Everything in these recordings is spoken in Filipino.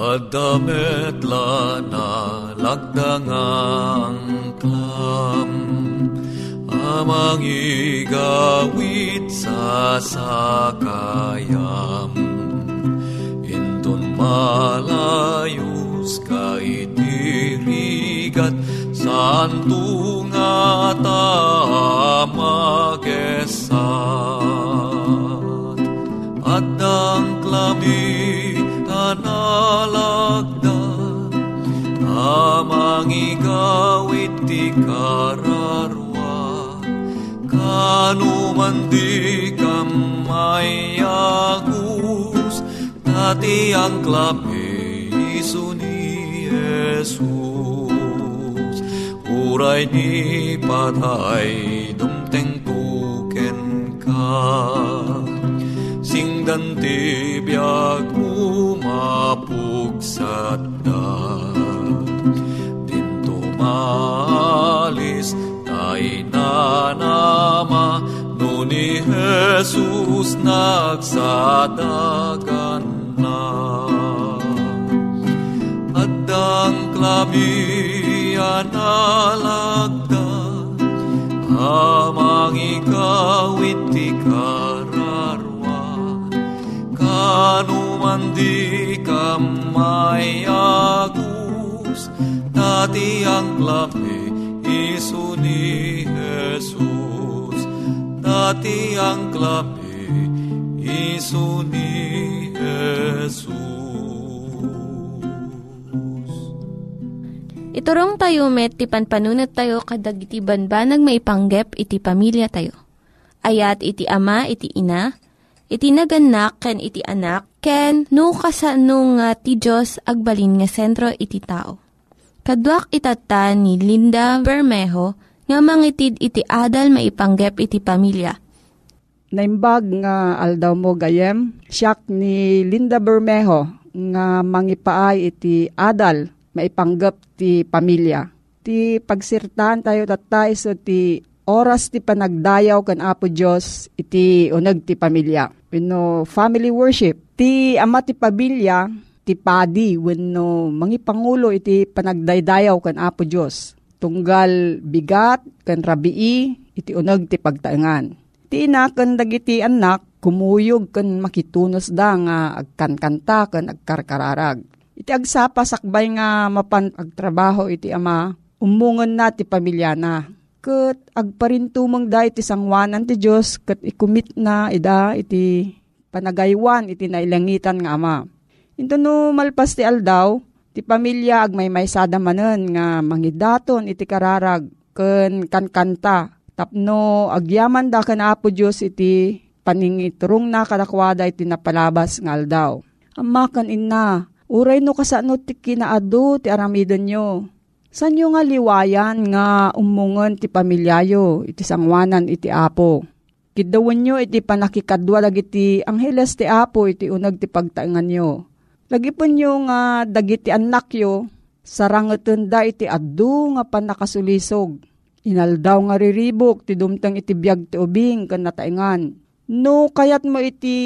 Adamet lana lagdangang klam Amang igawit sa sakayam. Intun malayus ka itirigat Santo nga tamagesat At ang klamit amang igawit ti kararwa kanuman di kamayagus dati ang klape iso ni Jesus. Uray ni patay dumteng tuken ka. Singdan ti biag mo mapugsat da malis tay nanama no ni Jesus nagsadagan na. Adang klabi analagda amang ikawit ti kararwa. Kanuman di dati ang klabe iso ni Jesus dati ang klabe iso ni Jesus Iturong tayo met, ti panpanunat tayo kadag iti banbanag maipanggep iti pamilya tayo. Ayat iti ama, iti ina, iti naganak, ken iti anak, ken no kasano nga ti Diyos agbalin nga sentro iti tao. Kaduak itata ni Linda Bermejo nga mangitid iti adal maipanggep iti pamilya. Naimbag nga aldaw mo gayem, siyak ni Linda Bermejo nga mangipaay iti adal maipanggap ti pamilya. Ti pagsirtahan tayo tatay so ti oras ti panagdayaw kan Apo Diyos iti unag ti pamilya. Wenno family worship. Ti ama ti pamilya ti padi wenno mangipangulo iti panagdaydayaw kan Apo Diyos. tunggal bigat kan rabii iti uneg ti pagtaengan. Ti ina ken dagiti anak kumuyog ken makitunos da nga agkankanta ken agkarkararag. Iti agsapa sakbay nga mapan agtrabaho iti ama umungon na ti pamilya na. Kat agparintumang da iti sangwanan ti Diyos kat ikumit na ida iti panagaywan iti nailangitan nga ama. Ito no malpas ti aldaw, ti pamilya ag may may sadamanen nga mangidaton iti kararag ken kankanta tapno agyaman da kan Apo Dios iti paningiturong na kadakwada iti napalabas nga aldaw. Amma kan inna, uray no kasano ti kinaado ti aramidon nyo. San yung nga liwayan nga umungan ti pamilyayo iti sangwanan iti Apo. Kidawan nyo iti panakikadwa dagiti angheles ti Apo iti unag ti pagtaingan nyo. Lagi po nyo nga dagiti anak yo, sarangetan da iti addu nga panakasulisog Inaldaw nga riribok, ti dumtang iti biyag ti ubing kan nataingan. No kayat mo iti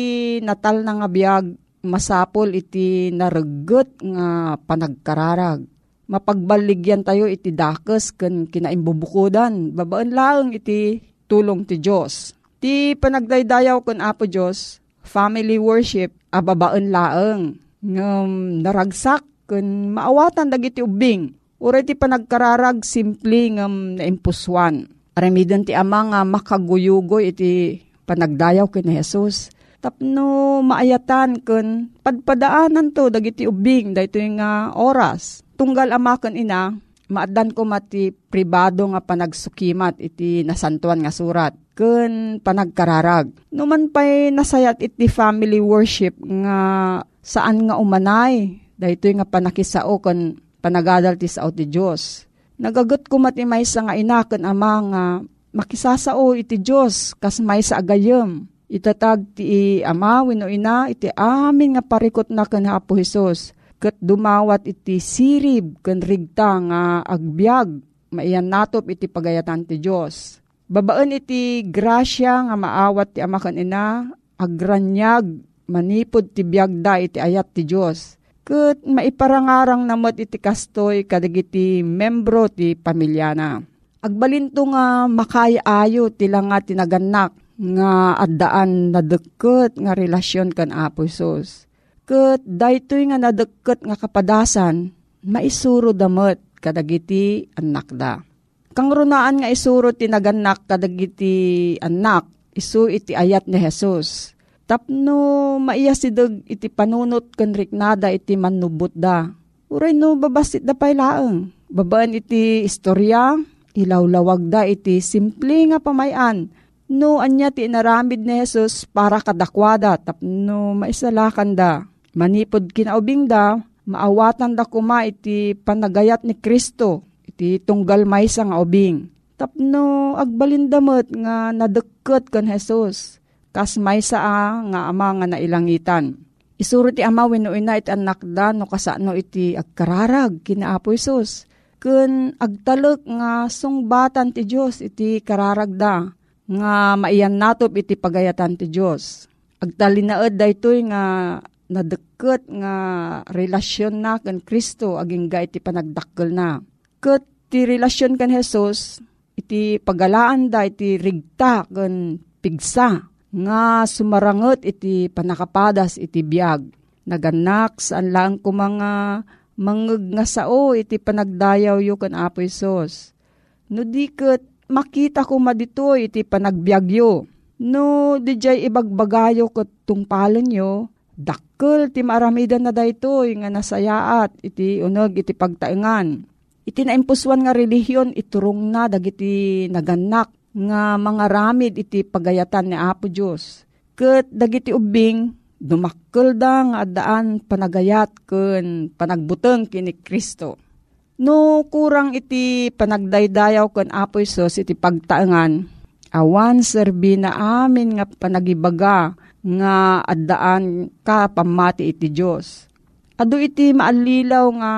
natal na nga biyag, masapol iti nareget nga panagkararag. Mapagbaligyan tayo iti dakes kan kinaimbubukudan. Babaan lang iti tulong ti Diyos. Ti panagdaydayaw kan Apo Diyos, family worship, ababaan laeng. Ngam naragsak kan maawatan dagiti ubing Uray ti panagkararag simple ngam naimpuswan. Aramidon ti ama nga makaguyugoy iti panagdayaw ken Jesus. Tapno maayatan ken padpadaanan to dagiti ubing dayto nga oras. Tunggal ama ken ina maadan ko mati pribado nga panagsukimat iti nasantuan nga surat ken panagkararag. Numan pay nasayat iti family worship nga saan nga umanay dayto nga panakisao ken panagadal ti sao ti Diyos. Nagagot ko matimay sa nga inakan ama nga makisasao iti Diyos kas may sa agayem. Itatag ti ama wino ina iti amin nga parikot na kan Apo Hesus. Kat dumawat iti sirib kan rigta nga agbyag maiyan natop iti pagayatan ti Diyos. Babaan iti grasya nga maawat ti ama kan ina agranyag manipod ti biyagda iti ayat ti Diyos Kat maiparangarang namot iti kastoy kadagiti membro ti pamilyana. Agbalinto nga makayaayo tila nga tinaganak nga addaan na deket nga relasyon kan Apo Isos. Kat daytoy nga nadeket nga kapadasan, maisuro damot kadagiti anak da. Kang runaan nga isuro tinaganak kadagiti anak, isu iti ayat ni Jesus Tapno maiya si dag iti panunot kan riknada iti manubot da. Uray no babasit da pay laeng. Babaan iti istorya, ilawlawag da iti simple nga pamayan. No anya ti inaramid ni Jesus para kadakwada tapno maisalakan da. Manipod kinaubing da, maawatan da kuma iti panagayat ni Kristo iti tunggal maysa nga ubing. Tapno agbalindamot nga nadeket kan Jesus kas may saa nga ama nga nailangitan. Isuro ti ama wino ina iti anak da no kasano iti agkararag kina Apo Isus. Kun agtalek nga sungbatan ti Diyos iti kararag da nga maiyan natop iti pagayatan ti Diyos. Agtalinaed da ito'y nga nadeket nga relasyon na kan Kristo aging ga iti panagdakkel na. Kat ti relasyon kan Jesus iti pagalaan da iti rigta kan pigsa nga sumarangot iti panakapadas iti biyag. Naganak saan lang ko mga mangeg nga sao iti panagdayaw yu kan Apo Isos. No diket makita ko madito iti panagbiagyo. No dijay ibagbagayo ket tungpalon yo, dakkel ti maramidan na daytoy nga nasayaat iti unog iti pagtaengan. Iti naimpuswan nga relihiyon iturong na dagiti naganak nga mga ramid iti pagayatan ni Apo Diyos. Kat dagiti ubing, dumakkel da nga adaan panagayat kun panagbuteng kini Kristo. No kurang iti panagdaydayaw kun Apo Isos iti pagtaangan, awan serbi na amin nga panagibaga nga addaan ka pamati iti Diyos. Ado iti maalilaw nga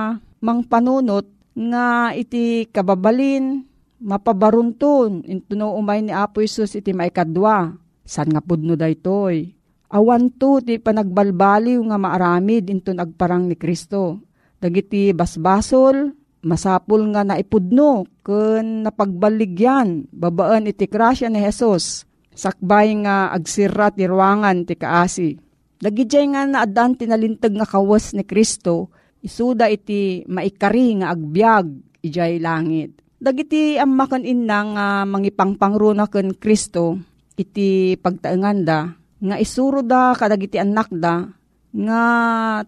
mang panunot nga iti kababalin mapabarunton intuno umay ni Apo Isus iti maikadwa. San nga pudno daytoy. Awan to ti panagbalbaliw nga maaramid into nagparang ni Kristo. Dagiti basbasol, masapul nga naipudno kun napagbaligyan babaan iti krasya ni Jesus sakbay nga agsira ti ruangan ti kaasi. Dagijay nga naadan tinalintag nga kawas ni Kristo isuda iti maikari nga agbyag ijay langit. Dagiti ammakan inna nga mangipangpangruna ken Kristo iti pagtaenganda nga isuro da kadagiti anak da nga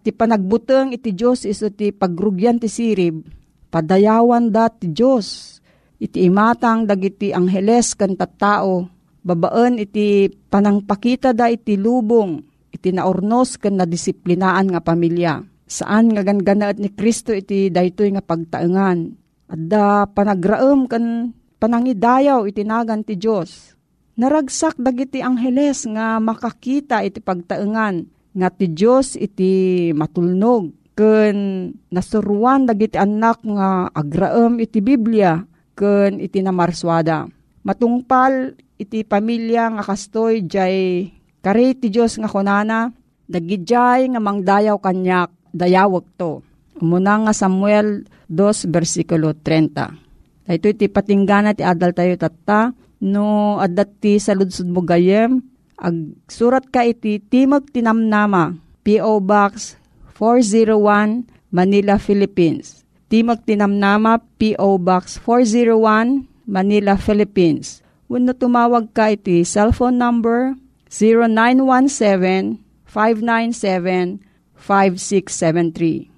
ti panagbuteng iti Dios iso ti pagrugyan ti sirib padayawan da ti Dios iti imatang dagiti angheles ken tattao babaan iti panangpakita da iti lubong iti naornos ken na disiplinaan nga pamilya. Saan nga ganganaet ni Kristo iti daytoy nga pagtaengan adda panagraem ken panangidayaw iti nagan ti Dios naragsak dagiti angheles nga makakita iti pagtaengan nga ti Dios iti matulnog. Ken nasuruan dagiti anak nga agraem iti Biblia ken iti namarswada. Matungpal iti pamilya nga kastoy jay kare ti Dios nga kunana dagijay nga mangdayaw kanyak dayawag to. Umuna nga Samuel 2 versikulo 30. Ito iti patinggana ti adal tayo tatta no adat ti saludsud mo gayem ag surat ka iti Timog Tinamnama P.O. Box 401 Manila, Philippines. Timog Tinamnama P.O. Box 401 Manila, Philippines. Wano tumawag ka iti cellphone number 0917 597 5673.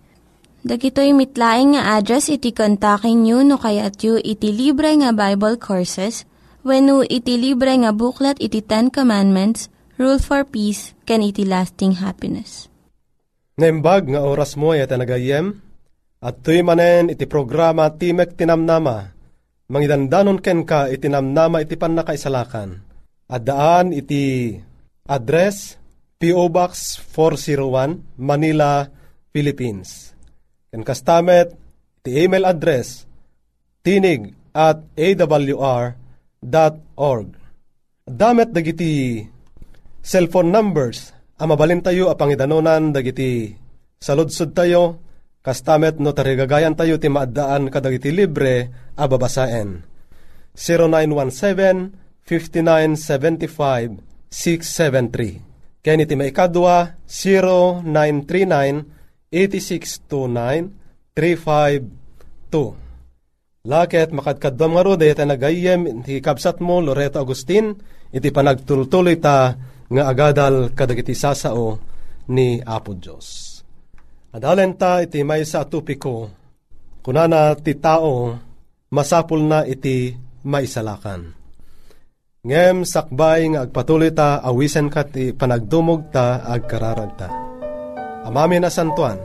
Dagitoy mitlaing nga address iti kontakin nyo no kayat yu iti libre nga Bible Courses when no iti libre nga buklat iti Ten Commandments, Rule for Peace, can iti lasting happiness. Naimbag nga oras mo yata nagayem, at tuy manen iti programa Timek Tinamnama, mangidandanon ken ka iti namnama iti panakaisalakan. At daan iti address P.O. Box 401 Manila, Philippines. Ken kastamet iti email address tinig at awr.org. Damet dagiti cellphone numbers a mabalin tayo a pangidanonan dagiti saludsud tayo kastamet no tarigagayan tayo ti maadaan kadagiti libre a babasaen. 0917-5975-673 Ken iti maikadwa 0939-8629-352 Laket makadkadwam nga rode iti nagayem iti kabsat mo Loreto Agustin iti panagtultuloy ta nga agadal kadagiti sasao ni Apo Diyos. Adalen ta iti may sa tupiko kunana ti tao masapul na iti maisalakan. Ngem sakbay nga agpatuloy ta awisen ka ti panagdumog ta agkararag ta. Amami na santuan,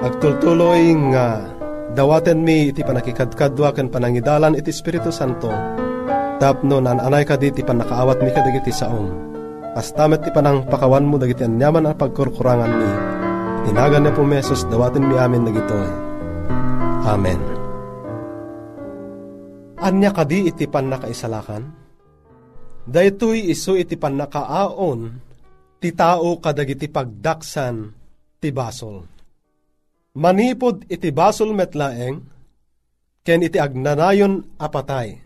agtultuloy nga dawaten mi iti panakikadkadwa ken panangidalan iti Espiritu Santo tapno nan anay ka di ti panakaawat mi kadagiti saom. Kastamet ti panang pakawan mo dagiti anyaman ang pagkurkurangan mi. Tinagan na po mesos dawaten mi amin dagitoy. Amen. Anya kadi iti panakaisalakan? Daytoy iso iti panakaaon ti tao kadagiti pagdaksan ti basol. Manipod iti basol metlaeng ken iti agnanayon apatay.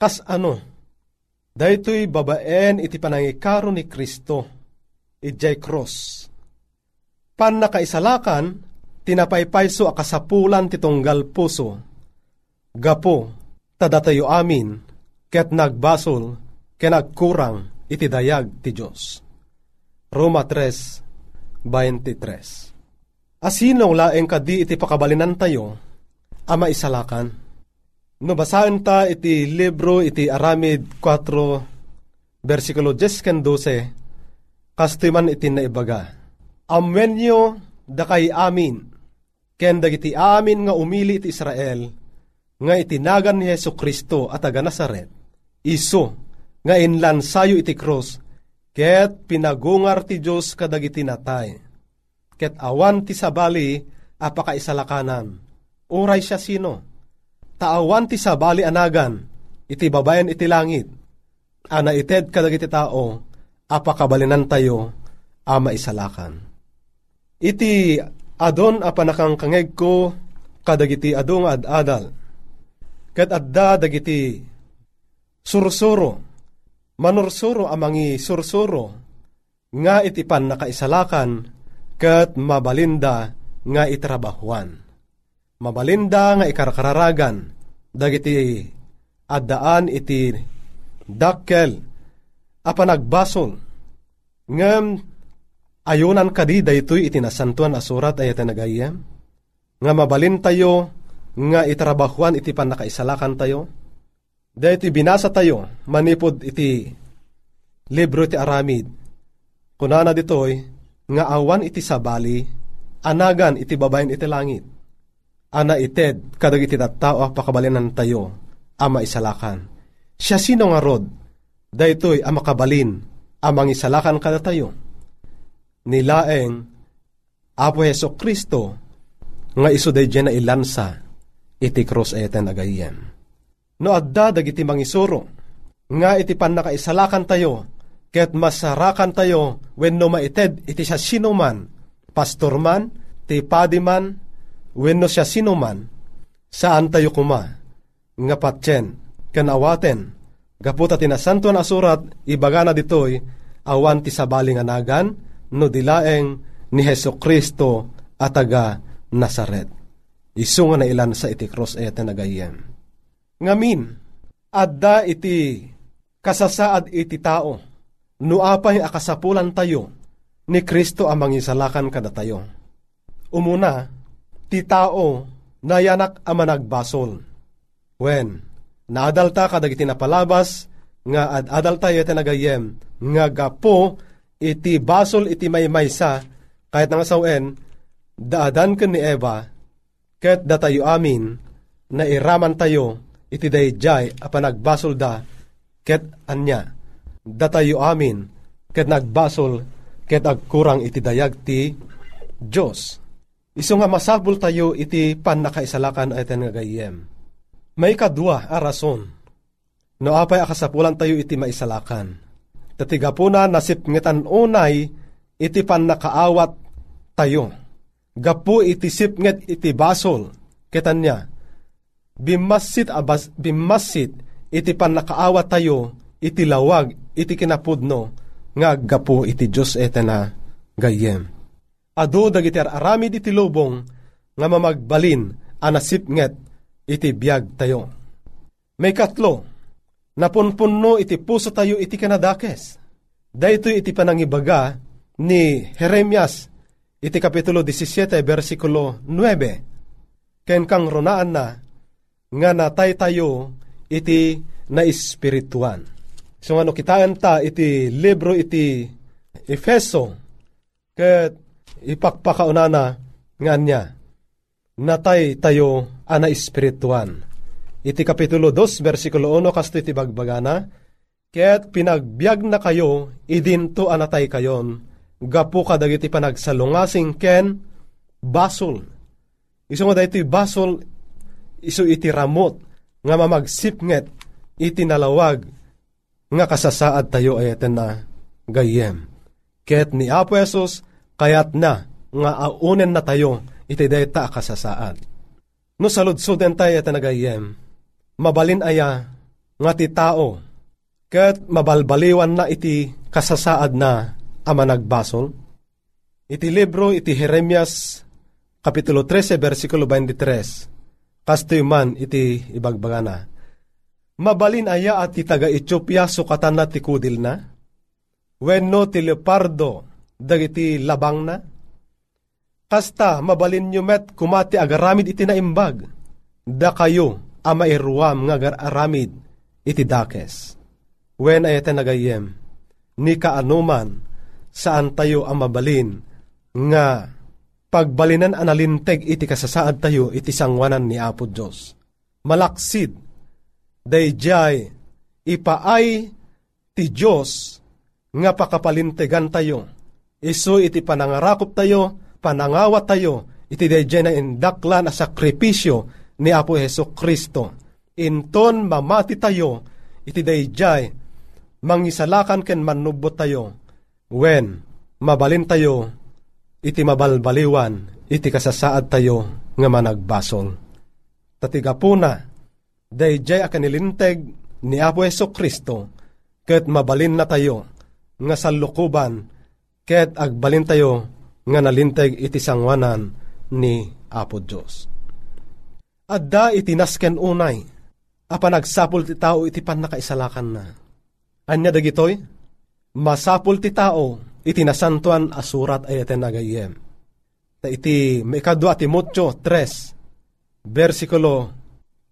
Kas ano? Daytoy babaen iti panangikaro ni Kristo ijay cross. Pan nakaisalakan, tinapaypayso akasapulan ti tunggal puso. Gapo, tadatayo amin, ket nagbasol, ken nagkurang iti dayag ti Diyos. Roma 3.23 Asinong laeng kadi iti pakabalinan tayo, ama isalakan. No basahin ta iti libro iti Aramid 4, versikulo 10 12, kastiman iti naibaga. Amwenyo da kay amin, ken dagiti amin nga umili iti Israel, nga itinagan ni Yesu Kristo at aga Nazaret, iso nga inlansayo iti cross, ket pinagungar ti Diyos kadagiti natay. Ket awan ti sabali apakaisalakanan. Uray siya sino? Taawan ti sabali anagan, iti babayan iti langit. Ana ited kadagiti tao, apakabalinan tayo, ama isalakan. Iti adon apanakang kangeg ko, kadagiti adong ad-adal. Ket adda dagiti sursuro, manursuro amangi sursuro, nga iti pan nakaisalakan, ket mabalinda nga itrabahuan. Mabalinda nga ikarkararagan, dagiti addaan iti dakkel, apanagbasol, ngem ayunan kadi daytoy iti nasantuan asurat ay nagayem, nga mabalin tayo, nga itrabahuan iti pan nakaisalakan tayo, dahiti binasa tayo, manipod iti libro iti aramid, kunana ditoy, nga awan iti sabali, anagan iti babayin iti langit. Ana ited, kadag iti tattao pakabalinan tayo, ama isalakan. Siya sino nga rod, daytoy ama kabalin, amang isalakan kada tayo. Nilaeng, Apo Heso Kristo, nga iso day na ilansa, iti cross eten agayem. No adda dagiti mangisuro, nga iti pan nakaisalakan tayo, ket masarakan tayo when no maited iti siya sinuman, pastor man, ti padi man, when no siya sinuman, saan tayo kuma, nga patyen, kanawaten, gaputa tinasantuan asurat, ibaga na ditoy, awan ti sabaling anagan, no dilaeng ni Heso Kristo ataga Nazaret. Isu nga na ilan sa iti cross ete nagayem. Ngamin, adda iti kasasaad iti tao, nuapay akasapulan tayo, ni Kristo amang isalakan kada tayo. Umuna, ti tao nayanak ama nagbasol. When, naadalta kadag iti napalabas, nga ad adalta iti nagayem, nga gapo iti basol iti maymaysa, kahit nga sawen, daadan ka ni Eva, ket datayo amin, na iraman tayo, iti dayjay, nagbasol da, ket anya, datayo amin, ket nagbasol, ket agkurang iti dayag ti Diyos. Iso nga masabol tayo iti pan nakaisalakan ay nga gayem. May kadwa a rason, no apay akasapulan tayo iti maisalakan. Tatiga po na nasipngitan unay, iti pan nakaawat tayo gapu iti sipnget iti basol, ketan niya, bimasit abas, bimasit iti panakaawa tayo, iti lawag, iti kinapudno, nga gapu iti Diyos etena gayem. Ado dagiti aramid iti lubong, nga mamagbalin, anasipnget, iti biyag tayo. May katlo, napunpunno iti puso tayo iti kanadakes. Dahito iti panangibaga ni Jeremias iti kapitulo 17, versikulo 9. Ken kang ronaan na, nga natay tayo iti na espirituan. So ano kitaan ta iti libro iti Efeso, ket ipakpakaunana nga niya, natay tayo ana espirituan. Iti kapitulo 2, versikulo 1, kasto iti bagbagana, ket pinagbiag na kayo, idinto anatay kayon, gapu kadagiti panagsalungasing ken basol. Iso nga dahito basol, iso iti ramot, nga mamagsipnget, iti nalawag, nga kasasaad tayo ayaten na gayem. Ket ni Apo Esos, kayat na, nga aunen na tayo, iti dayta kasasaad. No saludsuden tayo ayaten na gayem, mabalin aya, nga ti tao, ket mabalbaliwan na iti kasasaad na ama nagbasol. Iti libro iti Jeremias Kapitulo 13, versikulo 23. Kastoy man iti ibagbagana. Mabalin aya at taga Ethiopia sukatan na ti kudil na. When no ti leopardo dagiti labang na? Kasta mabalin nyo met kumati agaramid iti naimbag, da kayo ama irwam nga aramid iti dakes. When ayete nagayem, ni kaanuman saan tayo ang mabalin nga pagbalinan analinteg iti kasasaad tayo iti sangwanan ni Apo Diyos. Malaksid, dayjay, ipaay ti Diyos nga pakapalintegan tayo. Iso iti panangarakop tayo, panangawat tayo, iti dayjay na indaklan a sakripisyo ni Apo Heso Kristo. Inton mamati tayo, iti dayjay, mangisalakan ken manubot tayo, when mabalin tayo, iti mabalbaliwan, iti kasasaad tayo nga managbasol. Tatiga po na, dayjay akanilinteg ni Apo Yeso Kristo, ket mabalin na tayo, nga salukuban, ket agbalin tayo, nga nalinteg iti sangwanan ni Apo Diyos. Adda iti nasken unay, apa nagsapul ti tao iti pan nakaisalakan na. Anya dagitoy? Masapul ti tao iti nasantuan asurat ay iti nagayem. Ta iti maikadwa ti Timotyo 3, versikulo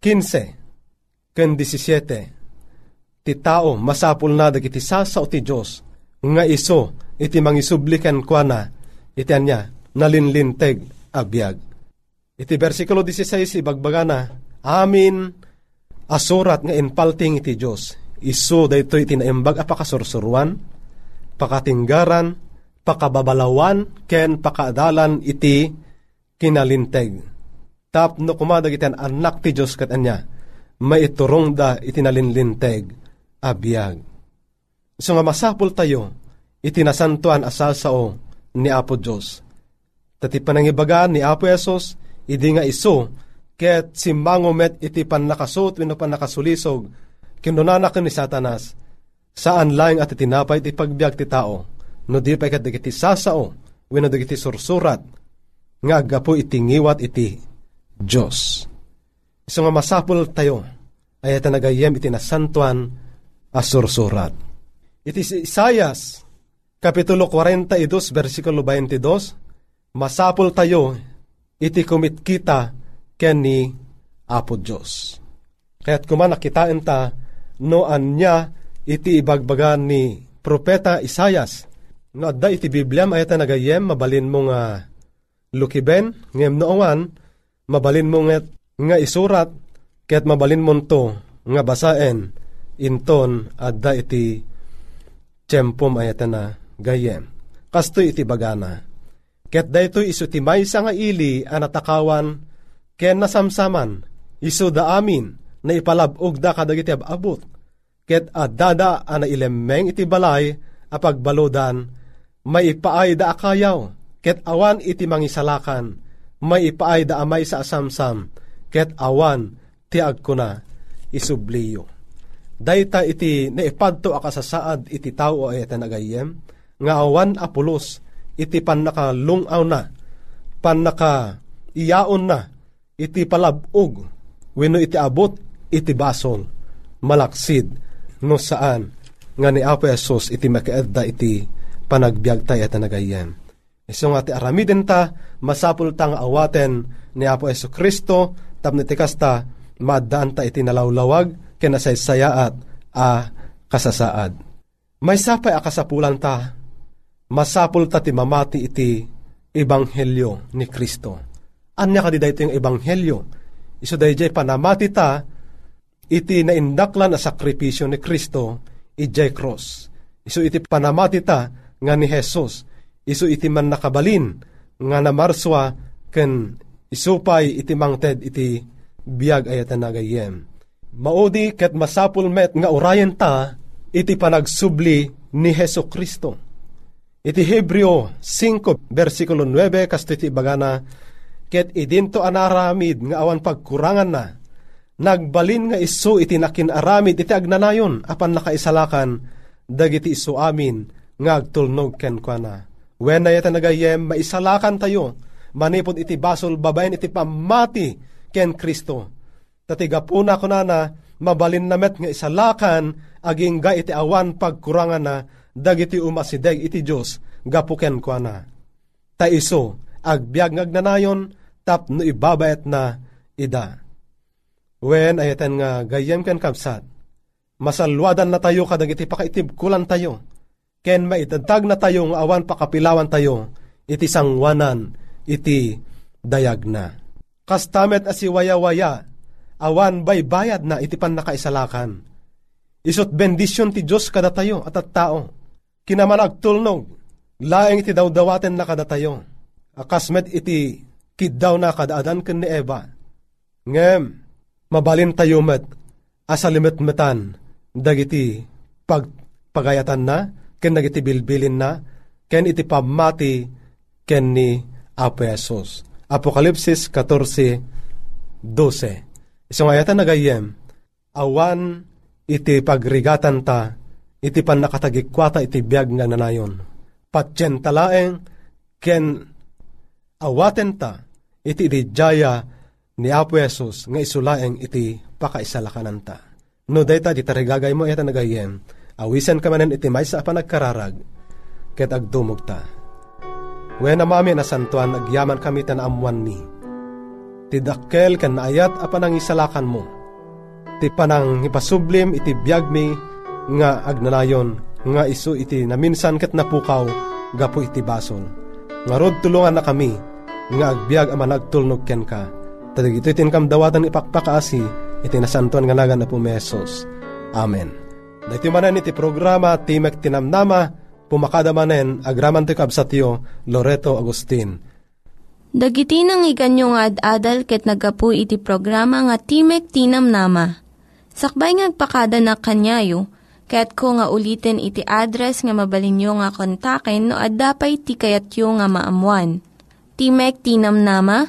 15, ken 17, ti tao masapul na dagiti sasao ti Diyos, nga iso iti mangisublikan kwa na, iti anya, nalinlinteg abiyag. Iti versikulo 16, ibagbaga na, amin asurat nga inpalting iti Diyos, iso dayto iti naimbag apakasursuruan, pakatinggaran, pakababalawan, ken pakadalan iti kinalinteg. Tapno kumadag iti anak ti Diyos kat anya, maiturong da iti nalinlinteg, abiyag. So nga masapul tayo, iti nasantuan asasao ni Apo Diyos. Tati panangibaga ni Apo Yesus, idi nga iso, ket simbangomet iti pan nakasot, wino pan nakasulisog, kinunanak ni Satanas, Saan lang at itinapay ti pagbiag ti tao, no di pa kat dagiti sasao, wino dagiti sursurat, nga agapo itingiwat iti Diyos. So nga masapul tayo, ay ita nagayem iti nasantuan as sursurat. Iti si Isayas, Kapitulo 42, versikulo 22, masapul tayo, iti kumit kita ken ni Apo Diyos. Kaya't kuman nakitain ta, no anya iti ibagbagan ni Propeta Isayas. No, adda iti Biblia, ayata nagayem, mabalin mo nga lukiben, ngem noowan, mabalin mo nga, nga isurat, ket mabalin mo to, nga basaen, inton, adda iti tiyempom ayata na gayem. Kasto iti bagana. Ket dayto iso ti maysa nga ili anatakawan, ken nasamsaman, iso da amin, na ipalabog da kadagiti abot ket adada ana ilemmeng iti balay apagbalodan may ipaay da akayaw. Ket awan iti mangisalakan may ipaay da amay sa asamsam. Ket awan ti agkuna isubliyo. Dayta iti naipadto akasasaad iti tao ay nagayem nga awan apulos iti pan nakalungaw na pan naka iyaon na iti palabog wenno iti abot iti basol malaksid no saan nga ni Apo Esos iti makaedda iti panagbiag tayo at nagayem. Iso nga ti aramiden ta, masapul tang awaten ni Apo Eso Kristo, tapno ti kasta, maadaan ta iti nalawlawag, kinasaysayaat a kasasaad. May sapay akasapulan ta, masapul ta ti mamati iti ebanghelyo ni Kristo. Anya ka di ito yung ebanghelyo? Iso dayjay panamati ta, iti naindaklan na sakripisyo ni Kristo, ijay cross. Isu iti panamati ta nga ni Jesus. Isu iti man nakabalin nga namarswa ken isupay iti mangted iti biyag ayat na nagayem. Maudi ket masapul met nga urayan ta iti panagsubli ni Heso Kristo. Iti Hebreo 5 versikulo 9 kasto iti bagana ket idinto anaramid nga awan pagkurangan na Nagbalin nga iso iti nakinaramid iti agnanayon apan nakaisalakan dagiti iso amin nga agtulnog ken kwa na. When na nagayem maisalakan tayo manipod iti basol babaen iti pamati ken Kristo. Tatiga po na ko na na mabalin namet nga isalakan aging ga iti awan pagkurangan na dagiti umasideg iti Diyos gapuken kwa na. Ta iso, agbyag ngagnanayon, tap no ibabayat na ida. When ayatan nga gayem ken kapsat, masalwadan na tayo kadag iti pakaitib kulan tayo. Ken maitagtag na tayo nga awan pakapilawan tayo, iti sangwanan, iti dayag na. Kastamet asi waya-waya, awan bay bayad na iti pan nakaisalakan. Isot bendisyon ti Diyos kada tayo at at tao. Kinaman agtulnog, laeng iti dawdawaten na kada tayo. Akasmet iti kiddaw na kadaadan ken ni Eva. Ngem, mabalin tayo met, asalimet-metan, dagiti pagpagayatan na, ken dagiti bilbilin na, ken iti pamati, ken ni Apo Jesus. Apokalipsis 14, 12. Isang ayatan nagayem, awan iti pagrigatan ta, iti pan nakatagikwata iti biyag nga nanayon. Talaeng, ken awaten ta, iti dijaya ni Apo Jesus nga isulaeng iti pakaisalakanan ta. No dayta di tarigagay mo ita nagayem, awisan ka manen iti may sa panagkararag, ket agdumog ta. Wen mami na santuan agyaman kami tan amuan ni. Tidakkel kan naayat apan ang isalakan mo. Ti panang ipasublim iti biyag mi nga agnanayon nga isu iti naminsan ket napukaw gapo iti basol. Nga rod tulungan na kami nga agbyag ama nagtulnog ken ka. Tadag ito itin kam dawatan ipakpakaasi iti nasantuan nga nagan na pumesos. Amen. Dahiti manan iti programa Timek Tinamnama pumakadamanen agraman ti kabsatyo Loreto Agustin. Dagiti nang iganyo nga ad-adal ket nagapu iti programa nga Timek Tinam Nama. Sakbay ngagpakada na kanyayo, ket ko nga ulitin iti address nga mabalinyo nga kontaken no ad-dapay tikayatyo nga maamuan. Timek Tinam Nama,